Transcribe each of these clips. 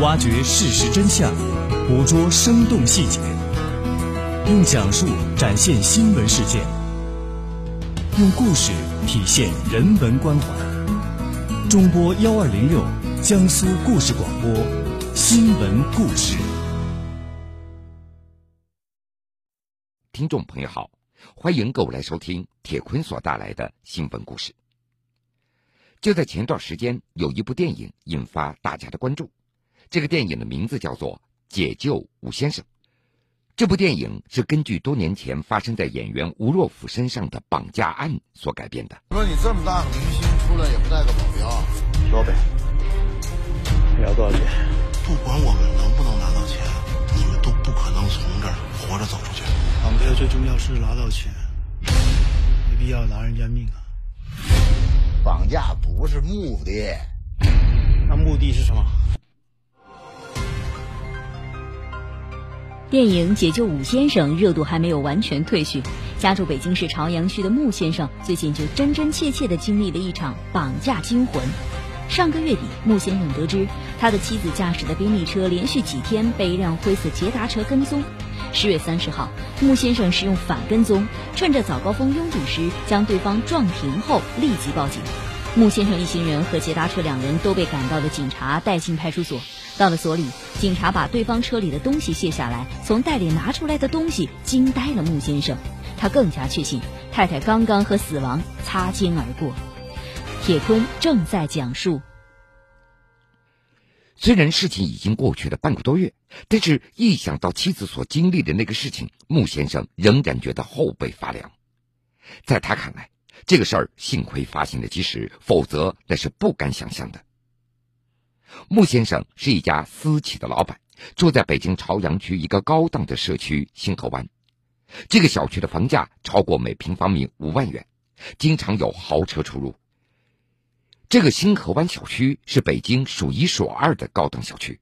挖掘事实真相，捕捉生动细节，用讲述展现新闻事件，用故事体现人文关怀。中波幺二零六，江苏故事广播，新闻故事。听众朋友好，欢迎各位来收听铁坤所带来的新闻故事。就在前段时间，有一部电影引发大家的关注。这个电影的名字叫做《解救吴先生》。这部电影是根据多年前发生在演员吴若甫身上的绑架案所改编的。说你这么大个明星出来也不带个保镖，说呗，你要多少钱？不管我们能不能拿到钱，你们都不可能从这儿活着走出去。绑票最重要是拿到钱，没必要拿人家命啊。绑架不是目的，那目的是什么？电影《解救武先生》热度还没有完全退去，家住北京市朝阳区的穆先生最近就真真切切地经历了一场绑架惊魂。上个月底，穆先生得知他的妻子驾驶的宾利车连续几天被一辆灰色捷达车跟踪。十月三十号，穆先生使用反跟踪，趁着早高峰拥堵时将对方撞停后立即报警。穆先生一行人和捷达车两人都被赶到的警察带进派出所。到了所里，警察把对方车里的东西卸下来，从袋里拿出来的东西惊呆了穆先生。他更加确信太太刚刚和死亡擦肩而过。铁坤正在讲述。虽然事情已经过去了半个多月，但是一想到妻子所经历的那个事情，穆先生仍然觉得后背发凉。在他看来，这个事儿幸亏发现的及时，否则那是不敢想象的。穆先生是一家私企的老板，住在北京朝阳区一个高档的社区星河湾。这个小区的房价超过每平方米五万元，经常有豪车出入。这个星河湾小区是北京数一数二的高档小区，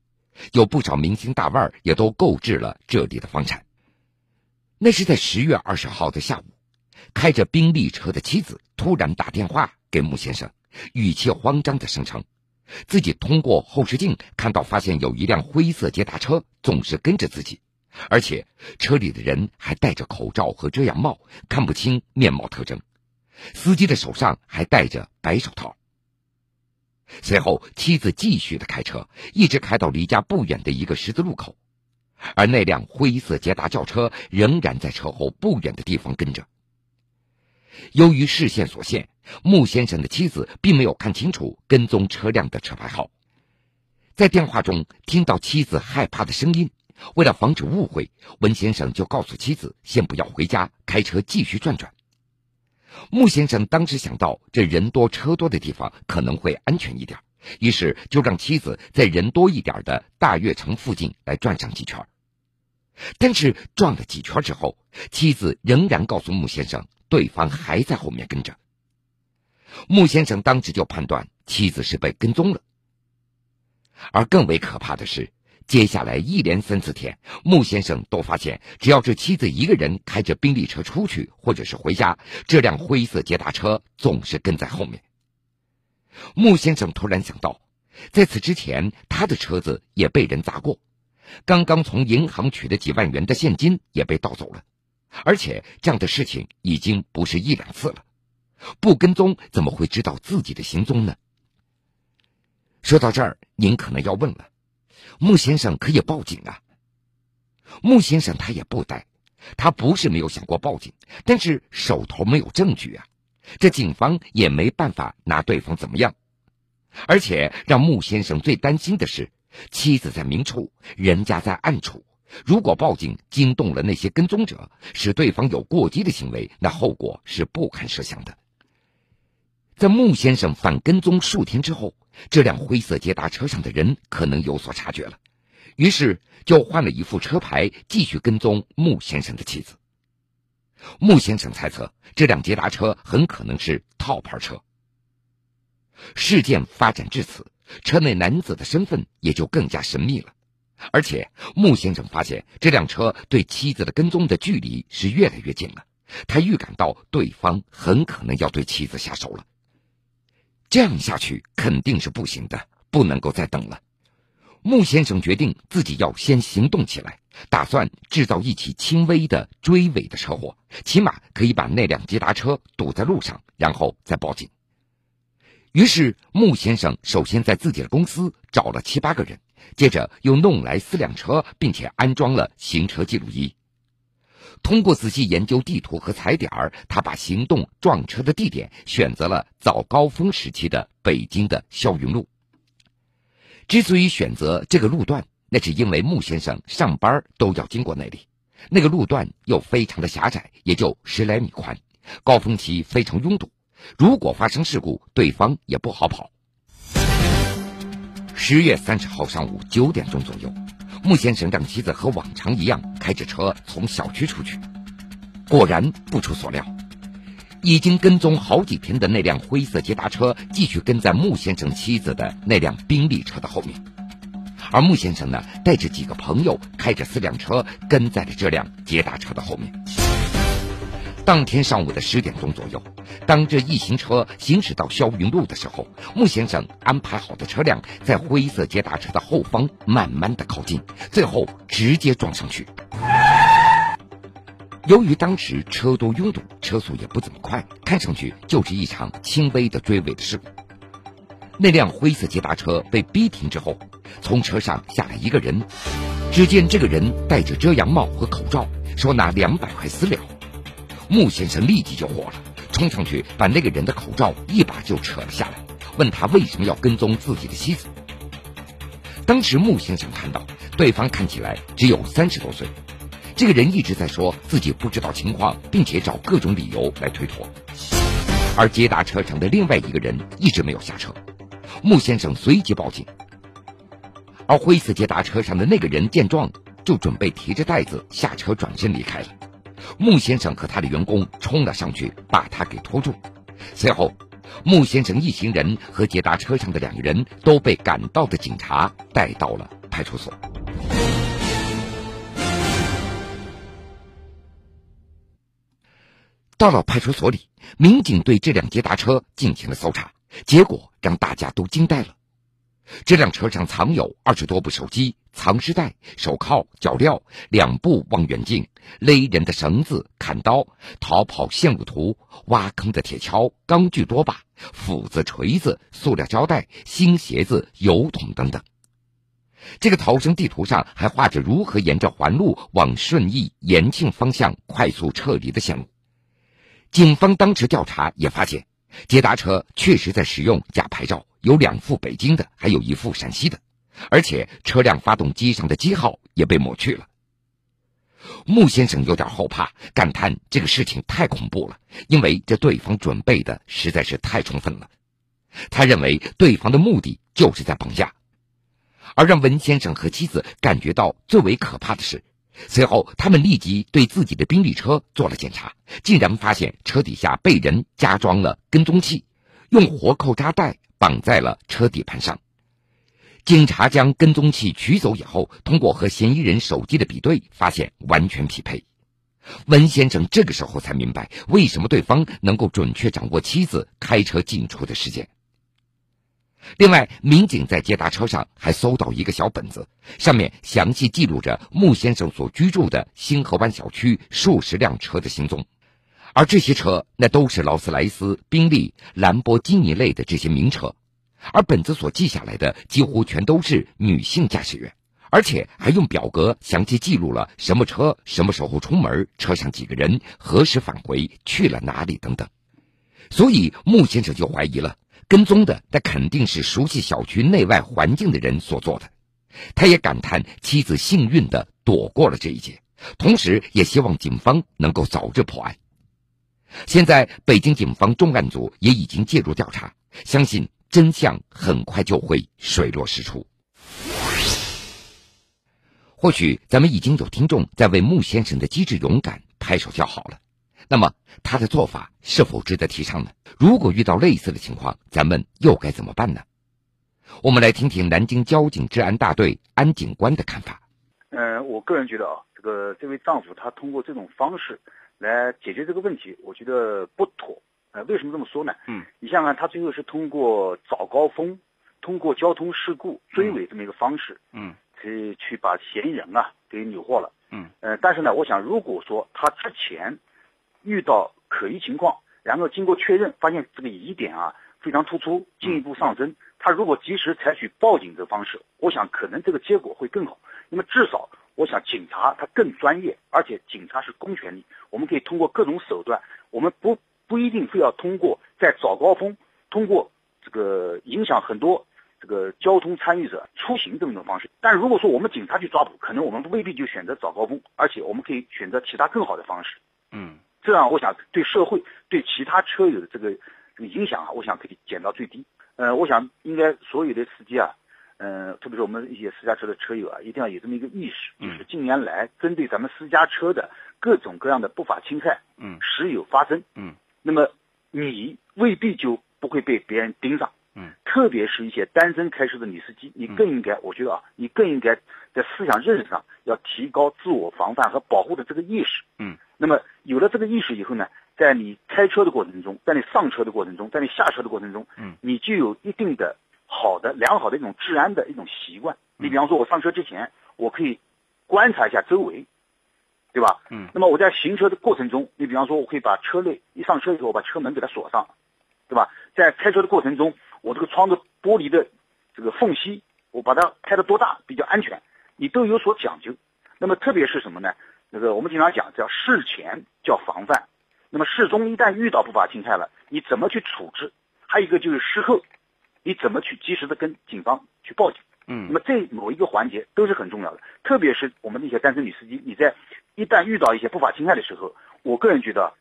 有不少明星大腕也都购置了这里的房产。那是在十月二十号的下午，开着宾利车的妻子突然打电话给穆先生，语气慌张的声称。自己通过后视镜看到，发现有一辆灰色捷达车总是跟着自己，而且车里的人还戴着口罩和遮阳帽，看不清面貌特征。司机的手上还戴着白手套。随后，妻子继续的开车，一直开到离家不远的一个十字路口，而那辆灰色捷达轿车仍然在车后不远的地方跟着。由于视线所限，穆先生的妻子并没有看清楚跟踪车辆的车牌号。在电话中听到妻子害怕的声音，为了防止误会，文先生就告诉妻子先不要回家，开车继续转转。穆先生当时想到这人多车多的地方可能会安全一点，于是就让妻子在人多一点的大悦城附近来转上几圈。但是转了几圈之后，妻子仍然告诉穆先生。对方还在后面跟着，穆先生当时就判断妻子是被跟踪了。而更为可怕的是，接下来一连三四天，穆先生都发现，只要是妻子一个人开着宾利车出去或者是回家，这辆灰色捷达车总是跟在后面。穆先生突然想到，在此之前，他的车子也被人砸过，刚刚从银行取的几万元的现金也被盗走了。而且这样的事情已经不是一两次了，不跟踪怎么会知道自己的行踪呢？说到这儿，您可能要问了：穆先生可以报警啊？穆先生他也不呆，他不是没有想过报警，但是手头没有证据啊，这警方也没办法拿对方怎么样。而且让穆先生最担心的是，妻子在明处，人家在暗处。如果报警惊动了那些跟踪者，使对方有过激的行为，那后果是不堪设想的。在穆先生反跟踪数天之后，这辆灰色捷达车上的人可能有所察觉了，于是就换了一副车牌，继续跟踪穆先生的妻子。穆先生猜测，这辆捷达车很可能是套牌车。事件发展至此，车内男子的身份也就更加神秘了。而且，穆先生发现这辆车对妻子的跟踪的距离是越来越近了。他预感到对方很可能要对妻子下手了。这样下去肯定是不行的，不能够再等了。穆先生决定自己要先行动起来，打算制造一起轻微的追尾的车祸，起码可以把那辆捷达车堵在路上，然后再报警。于是，穆先生首先在自己的公司找了七八个人，接着又弄来四辆车，并且安装了行车记录仪。通过仔细研究地图和踩点儿，他把行动撞车的地点选择了早高峰时期的北京的霄云路。之所以选择这个路段，那是因为穆先生上班都要经过那里，那个路段又非常的狭窄，也就十来米宽，高峰期非常拥堵，如果发生事故，对方也不好跑。十月三十号上午九点钟左右，穆先生让妻子和往常一样开着车从小区出去，果然不出所料。已经跟踪好几天的那辆灰色捷达车，继续跟在穆先生妻子的那辆宾利车的后面，而穆先生呢，带着几个朋友开着四辆车跟在了这辆捷达车的后面。当天上午的十点钟左右，当这一行车行驶到霄云路的时候，穆先生安排好的车辆在灰色捷达车的后方慢慢的靠近，最后直接撞上去。由于当时车多拥堵，车速也不怎么快，看上去就是一场轻微的追尾的事故。那辆灰色捷达车被逼停之后，从车上下来一个人，只见这个人戴着遮阳帽和口罩，说拿两百块私了。穆先生立即就火了，冲上去把那个人的口罩一把就扯了下来，问他为什么要跟踪自己的妻子。当时穆先生看到对方看起来只有三十多岁。这个人一直在说自己不知道情况，并且找各种理由来推脱。而捷达车上的另外一个人一直没有下车，穆先生随即报警。而灰色捷达车上的那个人见状，就准备提着袋子下车转身离开了。穆先生和他的员工冲了上去，把他给拖住。随后，穆先生一行人和捷达车上的两个人都被赶到的警察带到了派出所。到了派出所里，民警对这辆捷达车进行了搜查，结果让大家都惊呆了。这辆车上藏有二十多部手机、藏尸袋、手铐、脚镣、两部望远镜、勒人的绳子、砍刀、逃跑线路图、挖坑的铁锹、钢锯多把、斧子、锤子、塑料胶带、新鞋子、油桶等等。这个逃生地图上还画着如何沿着环路往顺义、延庆方向快速撤离的线路。警方当时调查也发现，捷达车确实在使用假牌照，有两副北京的，还有一副陕西的，而且车辆发动机上的机号也被抹去了。穆先生有点后怕，感叹这个事情太恐怖了，因为这对方准备的实在是太充分了。他认为对方的目的就是在绑架，而让文先生和妻子感觉到最为可怕的是。随后，他们立即对自己的宾利车做了检查，竟然发现车底下被人加装了跟踪器，用活扣扎带绑在了车底盘上。警察将跟踪器取走以后，通过和嫌疑人手机的比对，发现完全匹配。温先生这个时候才明白，为什么对方能够准确掌握妻子开车进出的时间。另外，民警在捷达车上还搜到一个小本子，上面详细记录着穆先生所居住的星河湾小区数十辆车的行踪，而这些车那都是劳斯莱斯、宾利、兰博基尼类的这些名车，而本子所记下来的几乎全都是女性驾驶员，而且还用表格详细记录了什么车什么时候出门，车上几个人，何时返回，去了哪里等等，所以穆先生就怀疑了。跟踪的那肯定是熟悉小区内外环境的人所做的，他也感叹妻子幸运的躲过了这一劫，同时也希望警方能够早日破案。现在北京警方重案组也已经介入调查，相信真相很快就会水落石出。或许咱们已经有听众在为穆先生的机智勇敢拍手叫好了。那么他的做法是否值得提倡呢？如果遇到类似的情况，咱们又该怎么办呢？我们来听听南京交警治安大队安警官的看法。嗯，我个人觉得啊，这个这位丈夫他通过这种方式来解决这个问题，我觉得不妥。呃，为什么这么说呢？嗯，你想想看，他最后是通过早高峰。通过交通事故追尾这么一个方式，嗯去去把嫌疑人啊给扭获了。嗯呃，但是呢，我想如果说他之前遇到可疑情况，然后经过确认发现这个疑点啊非常突出，进一步上升，他如果及时采取报警的方式，我想可能这个结果会更好。那么至少，我想警察他更专业，而且警察是公权力，我们可以通过各种手段，我们不不一定非要通过在早高峰，通过这个影响很多这个交通参与者出行这么一种方式。但如果说我们警察去抓捕，可能我们未必就选择早高峰，而且我们可以选择其他更好的方式。嗯这样我想对社会、对其他车友的这个这个影响啊，我想可以减到最低。呃，我想应该所有的司机啊，呃，特别是我们一些私家车的车友啊，一定要有这么一个意识，嗯就是近年来针对咱们私家车的各种各样的不法侵害嗯时有发生。嗯那么你未必就不会被别人盯上。嗯，特别是一些单身开车的女司机，你更应该，我觉得啊，你更应该在思想认识上要提高自我防范和保护的这个意识。嗯，那么有了这个意识以后呢，在你开车的过程中，在你上车的过程中，在你下车的过程中，嗯，你就有一定的好的、良好的一种治安的一种习惯。你比方说，我上车之前，我可以观察一下周围，对吧？嗯那么我在行车的过程中，你比方说，我可以把车内一上车以后，我把车门给它锁上，对吧？在开车的过程中，我这个窗子玻璃的这个缝隙，我把它开得多大比较安全，你都有所讲究。那么特别是什么呢？那个我们经常讲叫事前叫防范，那么事中一旦遇到不法侵害了，你怎么去处置？还有一个就是事后，你怎么去及时的跟警方去报警？嗯那嗯么这某一个环节都是很重要的，特别是我们那些单身女司机，你在一旦遇到一些不法侵害的时候，我个人觉得，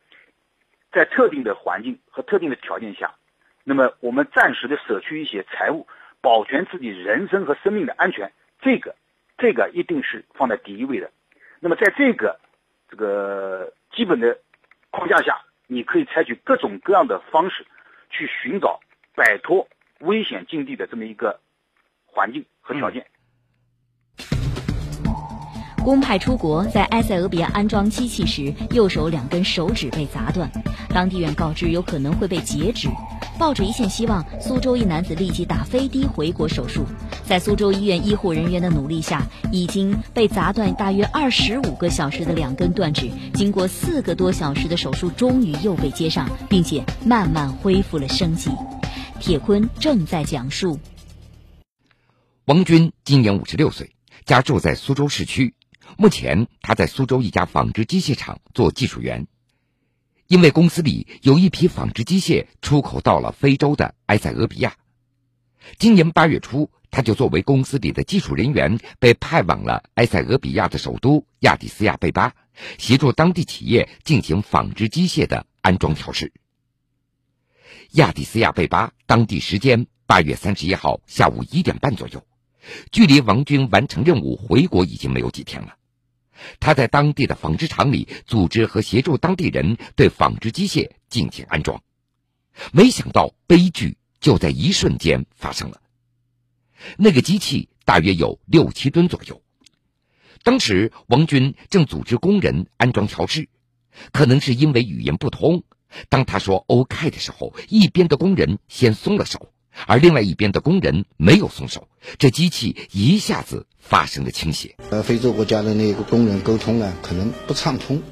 在特定的环境和特定的条件下，那么我们暂时的舍去一些财物，保全自己人身和生命的安全，这个这个一定是放在第一位的。那么在这个这个基本的框架下，你可以采取各种各样的方式去寻找摆脱危险境地的这么一个环境和条件。公派出国在埃塞俄比亚安装机器时，右手两根手指被砸断，当地院告知有可能会被截肢。抱着一线希望，苏州一男子立即打飞的回国手术。在苏州医院医护人员的努力下，已经被砸断大约二十五个小时的两根断指，经过四个多小时的手术，终于又被接上，并且慢慢恢复了生机。铁坤正在讲述。王军今年五十六岁，家住在苏州市区。目前他在苏州一家纺织机械厂做技术员。因为公司里有一批纺织机械出口到了非洲的埃塞俄比亚，今年八月初，他就作为公司里的技术人员被派往了埃塞俄比亚的首都亚的斯亚贝巴，协助当地企业进行纺织机械的安装调试。亚的斯亚贝巴当地时间八月三十一号下午一点半左右，距离王军完成任务回国已经没有几天了。他在当地的纺织厂里组织和协助当地人对纺织机械进行安装，没想到悲剧就在一瞬间发生了。那个机器大约有六七吨左右，当时王军正组织工人安装调试，可能是因为语言不通，当他说 “OK” 的时候，一边的工人先松了手，而另外一边的工人没有松手，这机器一下子发生了倾斜。呃，非洲国家的那个工人沟通呢，可能不畅通，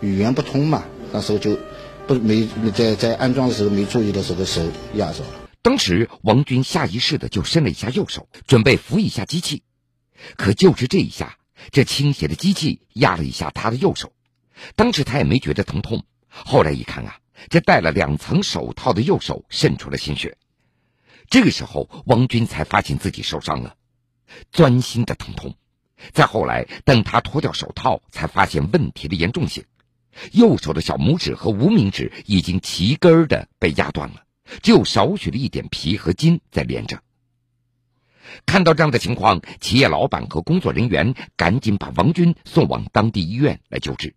语言不通嘛，那时候就不没在在安装的时候没注意的时候手压着了。当时王军下意识的就伸了一下右手，准备扶一下机器，可就是这一下，这倾斜的机器压了一下他的右手。当时他也没觉得疼痛，后来一看啊，这戴了两层手套的右手渗出了鲜血。这个时候，王军才发现自己受伤了，钻心的疼痛。再后来，等他脱掉手套，才发现问题的严重性，右手的小拇指和无名指已经齐根儿的被压断了。只有少许的一点皮和筋在连着。看到这样的情况，企业老板和工作人员赶紧把王军送往当地医院来救治。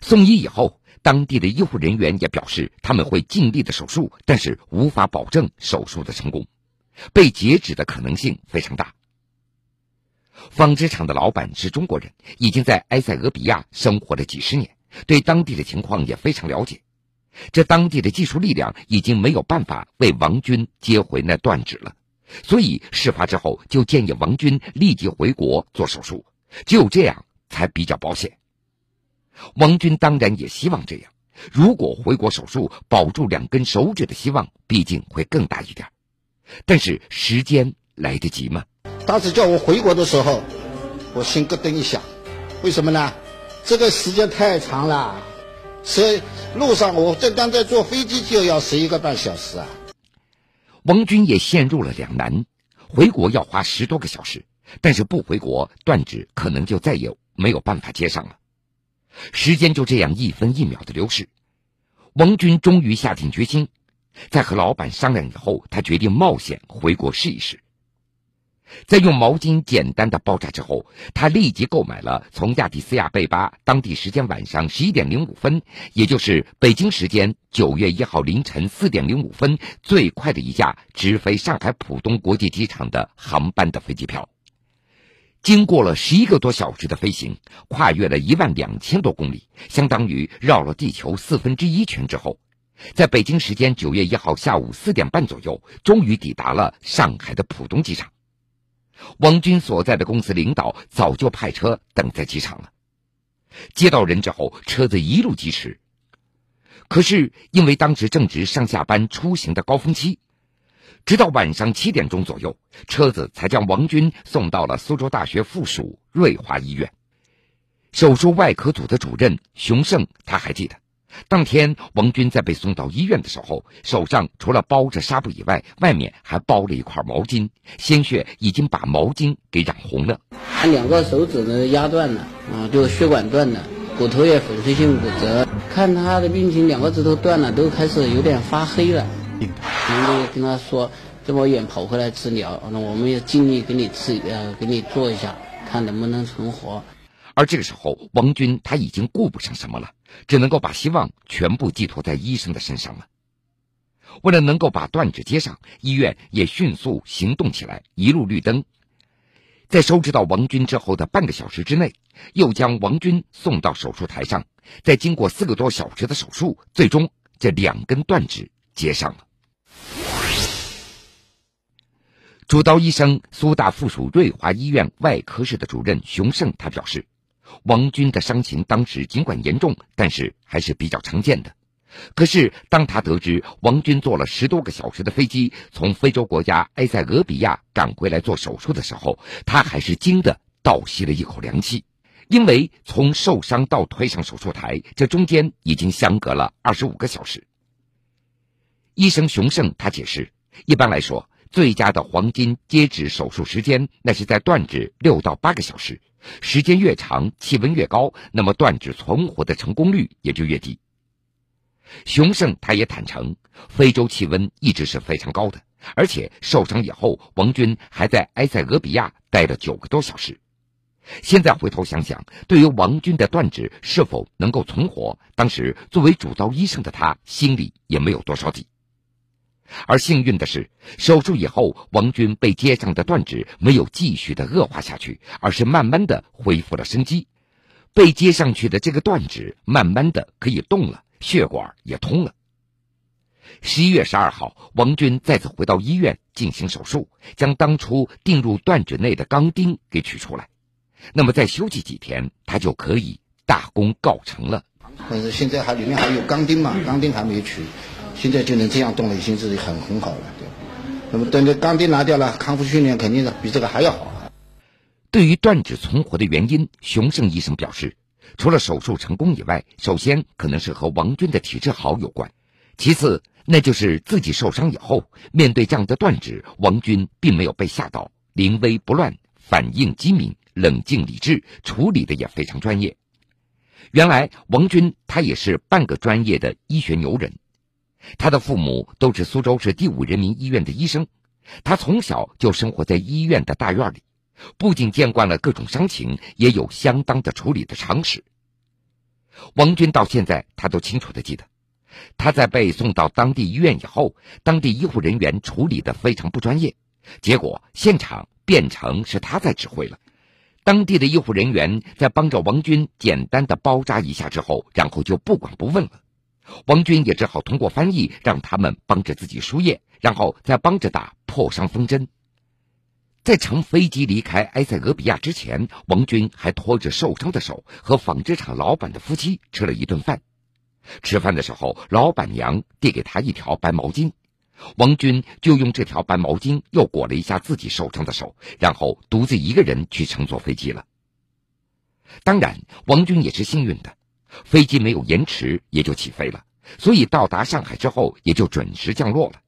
送医以后，当地的医护人员也表示他们会尽力的手术，但是无法保证手术的成功，被截肢的可能性非常大。纺织厂的老板是中国人，已经在埃塞俄比亚生活了几十年，对当地的情况也非常了解。这当地的技术力量已经没有办法为王军接回那断指了，所以事发之后就建议王军立即回国做手术，只有这样才比较保险。王军当然也希望这样，如果回国手术保住两根手指的希望，毕竟会更大一点。但是时间来得及吗？当时叫我回国的时候，我心咯噔一下，为什么呢？这个时间太长了，所以路上我这刚在坐飞机就要十一个半小时啊。王军也陷入了两难，回国要花十多个小时，但是不回国，断指可能就再也没有办法接上了。时间就这样一分一秒的流逝，王军终于下定决心，在和老板商量以后，他决定冒险回国试一试。在用毛巾简单的包扎之后，他立即购买了从亚的斯亚贝巴当地时间晚上十一点零五分，也就是北京时间九月一号凌晨四点零五分最快的一架直飞上海浦东国际机场的航班的飞机票。经过了十一个多小时的飞行，跨越了一万两千多公里，相当于绕了地球四分之一圈之后，在北京时间九月一号下午四点半左右，终于抵达了上海的浦东机场。王军所在的公司领导早就派车等在机场了。接到人之后，车子一路疾驰。可是因为当时正值上下班出行的高峰期，直到晚上七点钟左右，车子才将王军送到了苏州大学附属瑞华医院。手术外科组的主任熊胜他还记得。当天，王军在被送到医院的时候，手上除了包着纱布以外，外面还包了一块毛巾，鲜血已经把毛巾给染红了。他两个手指呢压断了，啊，就血管断了，骨头也粉碎性骨折。看他的病情，两个指头断了，都开始有点发黑了。我们就跟他说，这么远跑回来治疗，那我们也尽力给你治，呃，给你做一下，看能不能存活。而这个时候，王军他已经顾不上什么了，只能够把希望全部寄托在医生的身上了。为了能够把断指接上，医院也迅速行动起来，一路绿灯。在收治到王军之后的半个小时之内，又将王军送到手术台上。再经过四个多小时的手术，最终这两根断指接上了。主刀医生苏大附属瑞华医院外科室的主任熊胜他表示。王军的伤情当时尽管严重，但是还是比较常见的。可是当他得知王军坐了十多个小时的飞机从非洲国家埃塞俄比亚赶回来做手术的时候，他还是惊得倒吸了一口凉气，因为从受伤到推上手术台，这中间已经相隔了二十五个小时。医生熊胜他解释，一般来说，最佳的黄金接指手术时间那是在断指六到八个小时。时间越长，气温越高，那么断指存活的成功率也就越低。熊胜他也坦诚，非洲气温一直是非常高的，而且受伤以后，王军还在埃塞俄比亚待了九个多小时。现在回头想想，对于王军的断指是否能够存活，当时作为主刀医生的他心里也没有多少底。而幸运的是，手术以后，王军被接上的断指没有继续的恶化下去，而是慢慢的恢复了生机。被接上去的这个断指，慢慢的可以动了，血管也通了。十一月十二号，王军再次回到医院进行手术，将当初钉入断指内的钢钉给取出来。那么再休息几天，他就可以大功告成了。但是现在还里面还有钢钉嘛，钢钉还没取。现在就能这样动了，已经是很很好了。那么等这钢钉拿掉了，康复训练肯定是比这个还要好。对于断指存活的原因，熊胜医生表示，除了手术成功以外，首先可能是和王军的体质好有关，其次那就是自己受伤以后，面对这样的断指，王军并没有被吓到，临危不乱，反应机敏，冷静理智，处理的也非常专业。原来王军他也是半个专业的医学牛人。他的父母都是苏州市第五人民医院的医生，他从小就生活在医院的大院里，不仅见惯了各种伤情，也有相当的处理的常识。王军到现在他都清楚的记得，他在被送到当地医院以后，当地医护人员处理的非常不专业，结果现场变成是他在指挥了。当地的医护人员在帮着王军简单的包扎一下之后，然后就不管不问了。王军也只好通过翻译，让他们帮着自己输液，然后再帮着打破伤风针。在乘飞机离开埃塞俄比亚之前，王军还拖着受伤的手和纺织厂老板的夫妻吃了一顿饭。吃饭的时候，老板娘递给他一条白毛巾，王军就用这条白毛巾又裹了一下自己受伤的手，然后独自一个人去乘坐飞机了。当然，王军也是幸运的，飞机没有延迟，也就起飞了，所以到达上海之后也就准时降落了。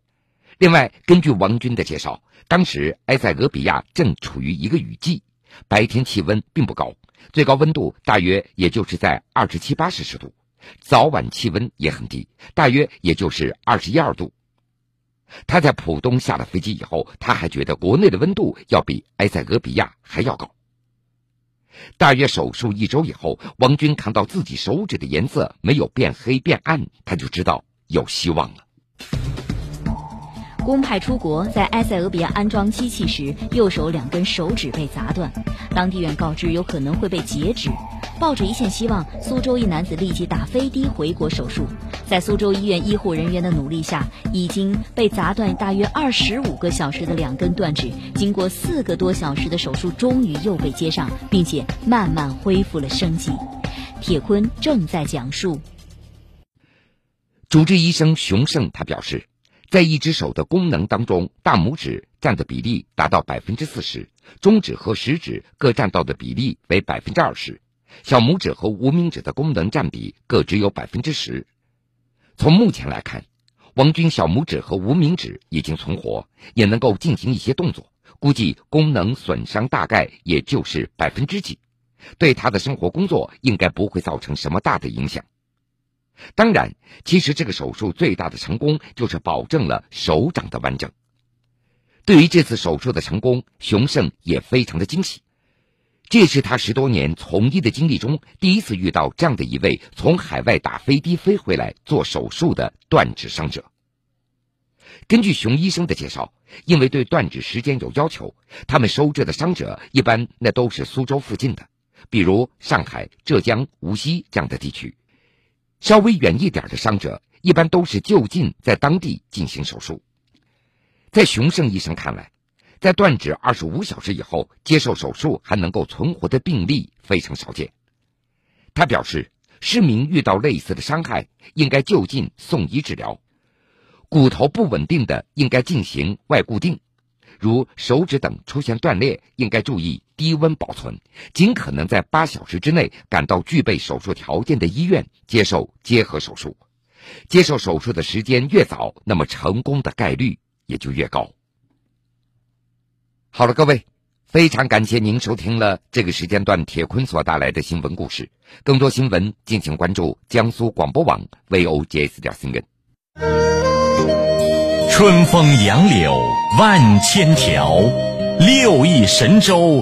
另外，根据王军的介绍，当时埃塞俄比亚正处于一个雨季，白天气温并不高，最高温度大约也就是在二十七八摄氏度，早晚气温也很低，大约也就是二十一二度。他在浦东下了飞机以后，他还觉得国内的温度要比埃塞俄比亚还要高。大约手术一周以后，王军看到自己手指的颜色没有变黑变暗，他就知道有希望了。公派出国，在埃塞俄比亚安装机器时，右手两根手指被砸断，当地院告知有可能会被截肢。抱着一线希望，苏州一男子立即打飞的回国手术。在苏州医院医护人员的努力下，已经被砸断大约二十五个小时的两根断指，经过四个多小时的手术，终于又被接上，并且慢慢恢复了生机。铁坤正在讲述。主治医生熊胜他表示。在一只手的功能当中，大拇指占的比例达到百分之四十，中指和食指各占到的比例为百分之二十，小拇指和无名指的功能占比各只有百分之十。从目前来看，王军小拇指和无名指已经存活，也能够进行一些动作，估计功能损伤大概也就是百分之几，对他的生活工作应该不会造成什么大的影响。当然，其实这个手术最大的成功就是保证了手掌的完整。对于这次手术的成功，熊胜也非常的惊喜。这是他十多年从医的经历中第一次遇到这样的一位从海外打飞的飞回来做手术的断指伤者。根据熊医生的介绍，因为对断指时间有要求，他们收治的伤者一般那都是苏州附近的，比如上海、浙江、无锡这样的地区。稍微远一点的伤者，一般都是就近在当地进行手术。在熊胜医生看来，在断指二十五小时以后接受手术还能够存活的病例非常少见。他表示，市民遇到类似的伤害，应该就近送医治疗；骨头不稳定的，应该进行外固定。如手指等出现断裂，应该注意低温保存，尽可能在八小时之内赶到具备手术条件的医院接受结合手术。接受手术的时间越早，那么成功的概率也就越高。好了，各位，非常感谢您收听了这个时间段铁坤所带来的新闻故事。更多新闻，敬请关注江苏广播网 VOJS 点新闻。春风杨柳万千条，六亿神州。